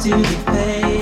to your face.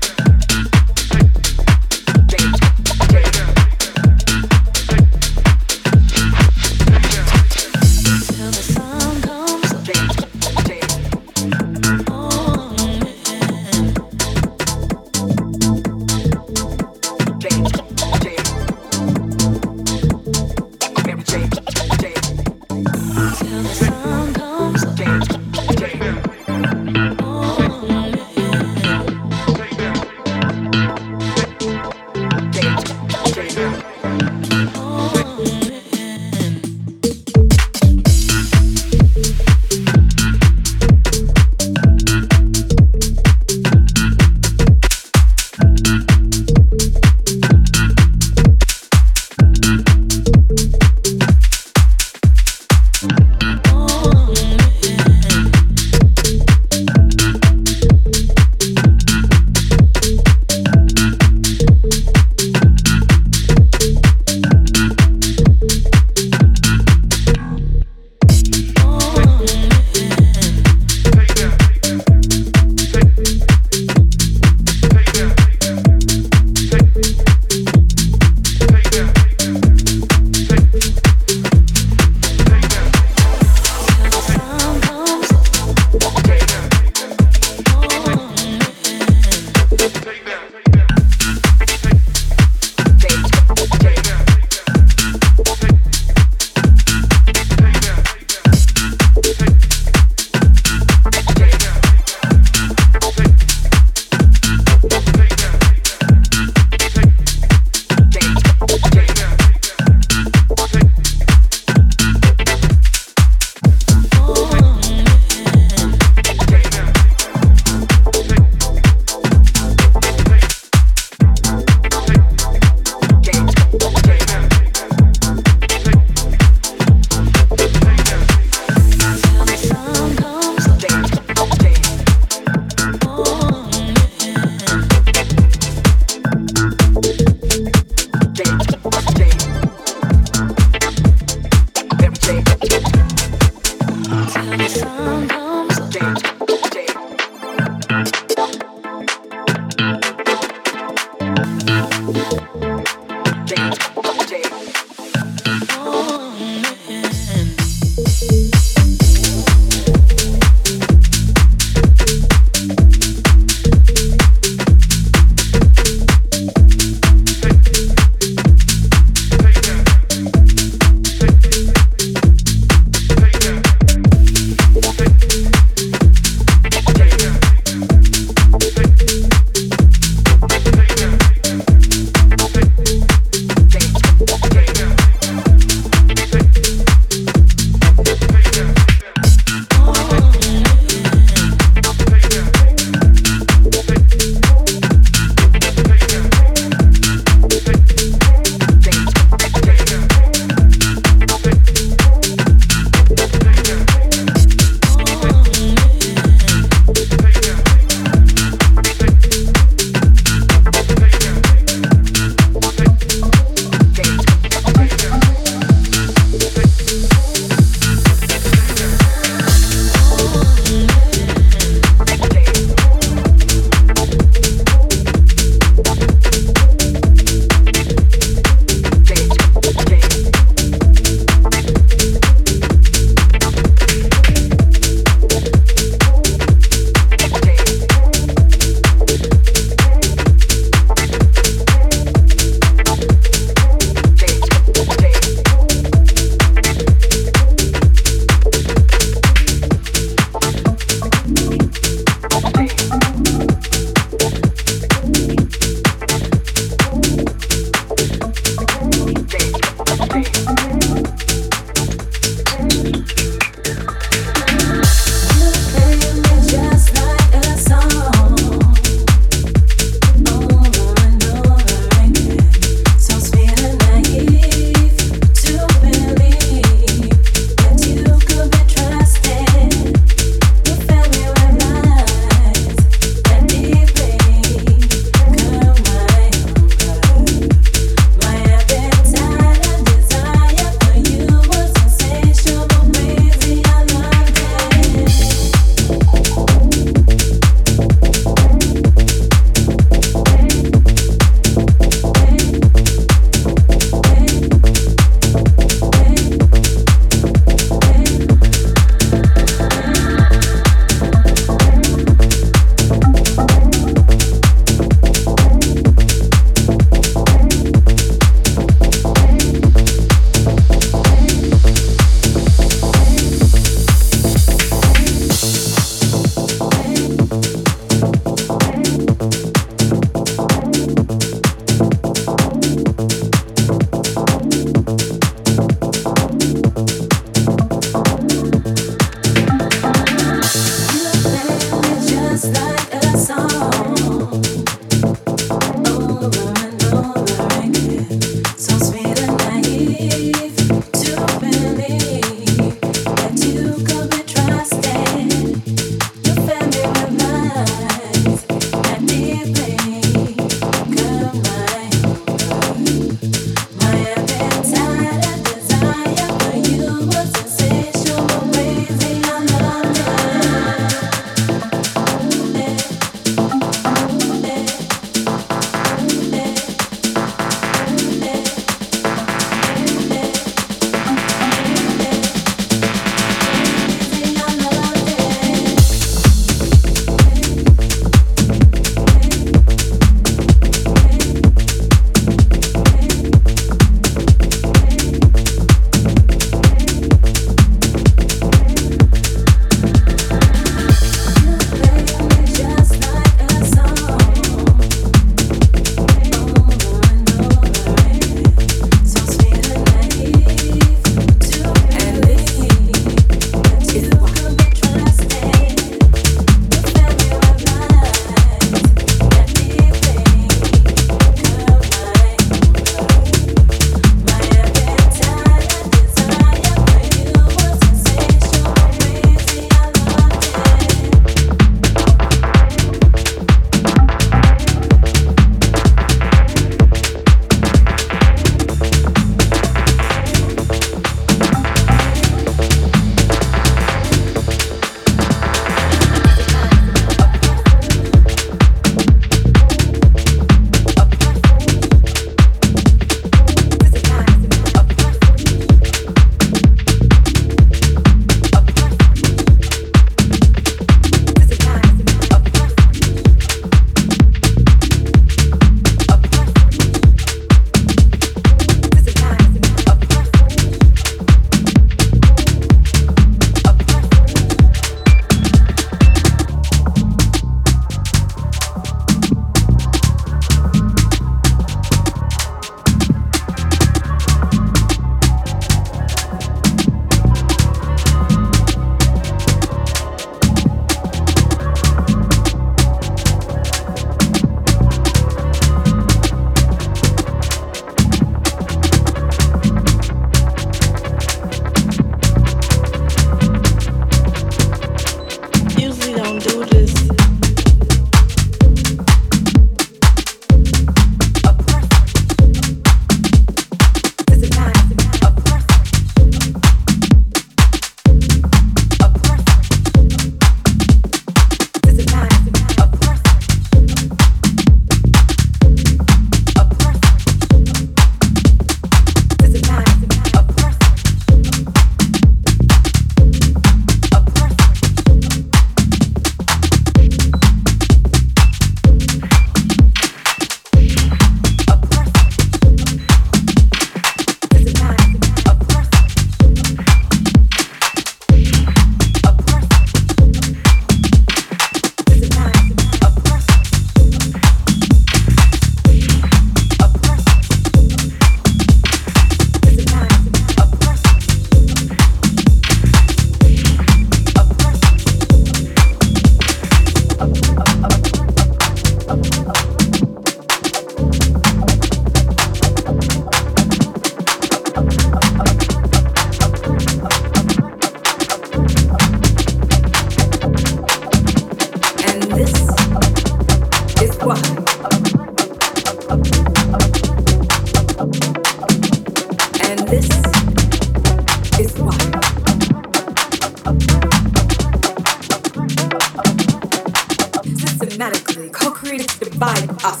co-created to divide us,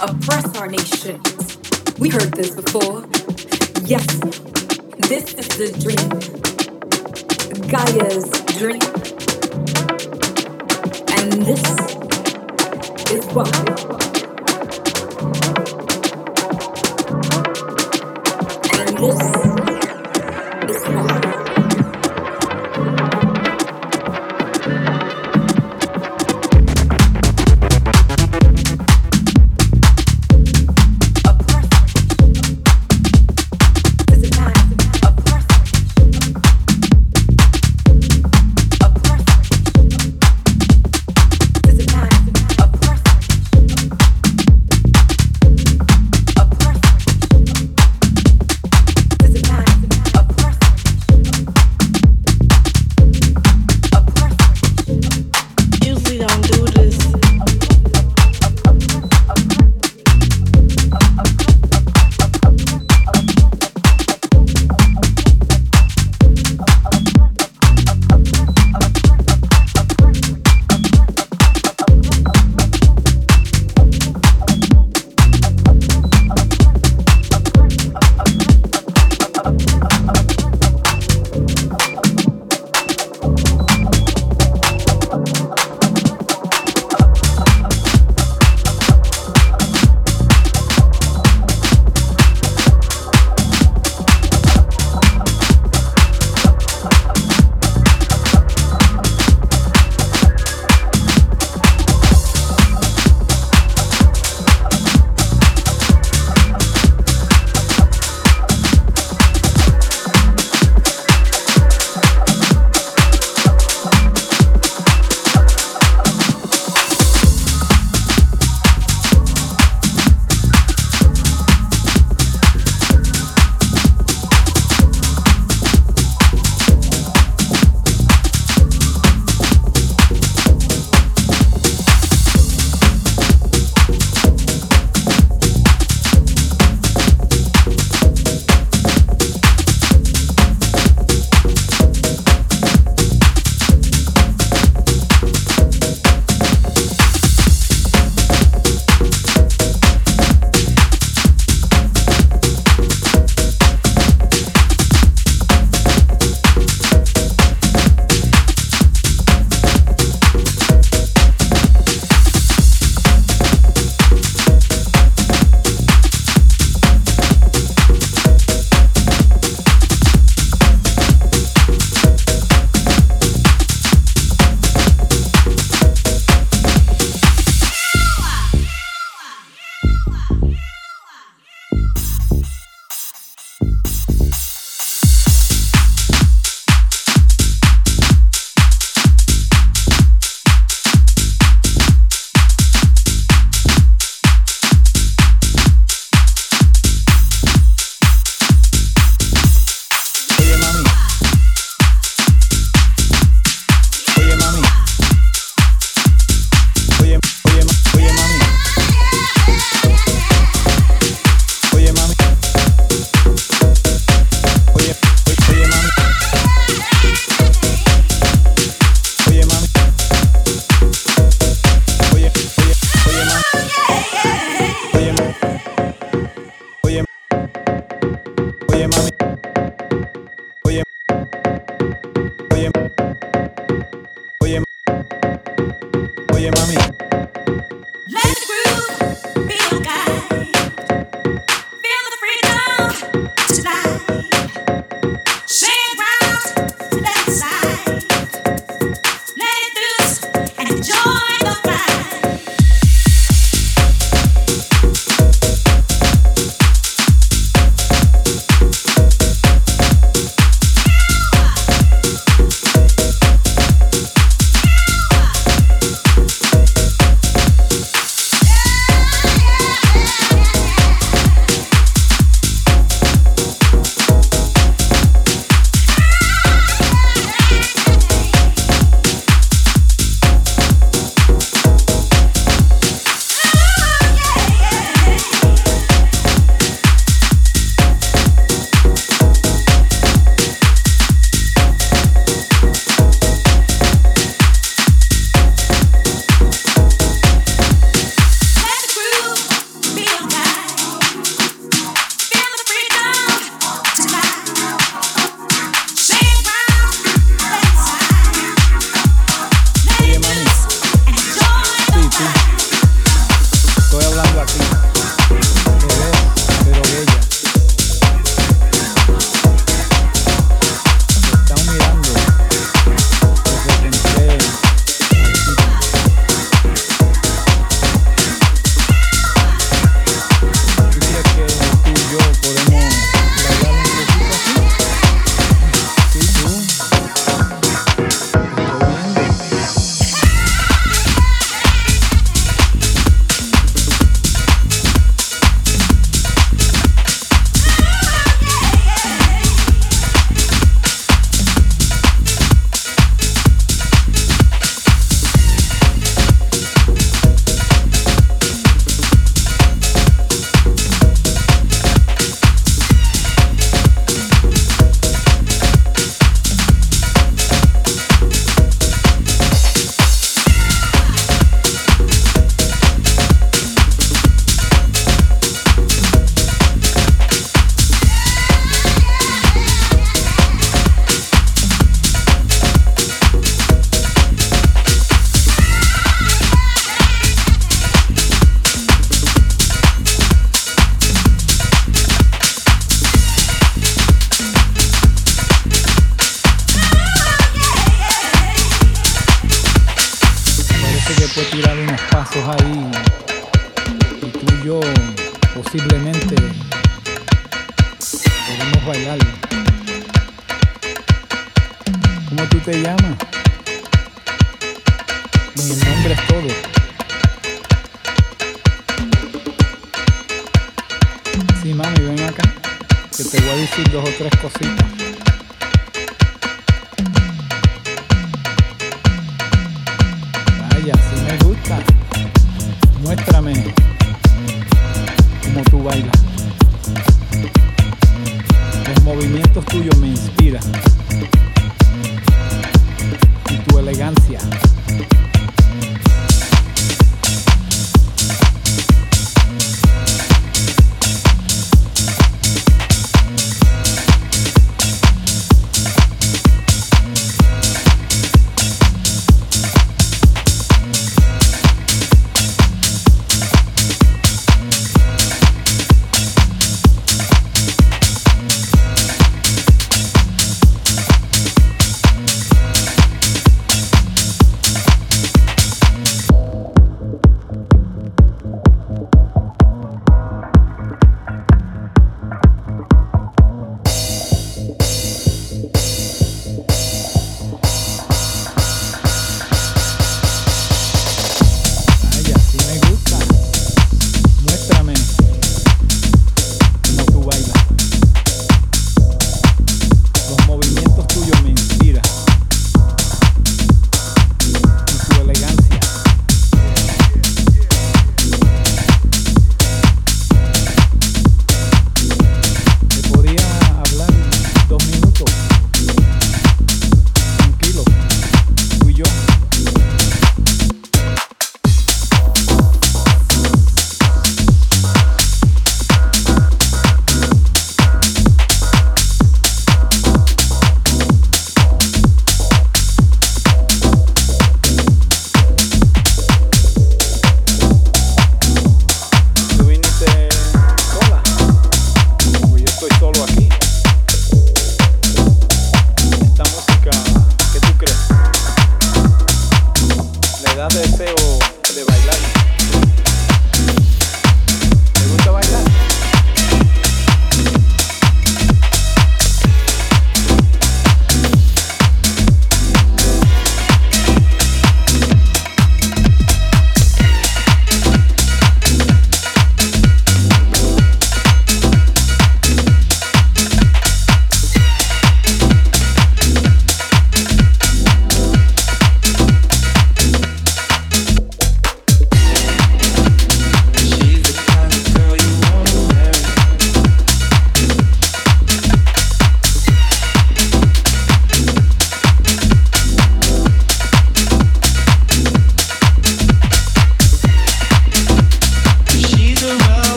oppress our nation. We heard this before. Yes, this is the dream, Gaia's dream, and this is what why.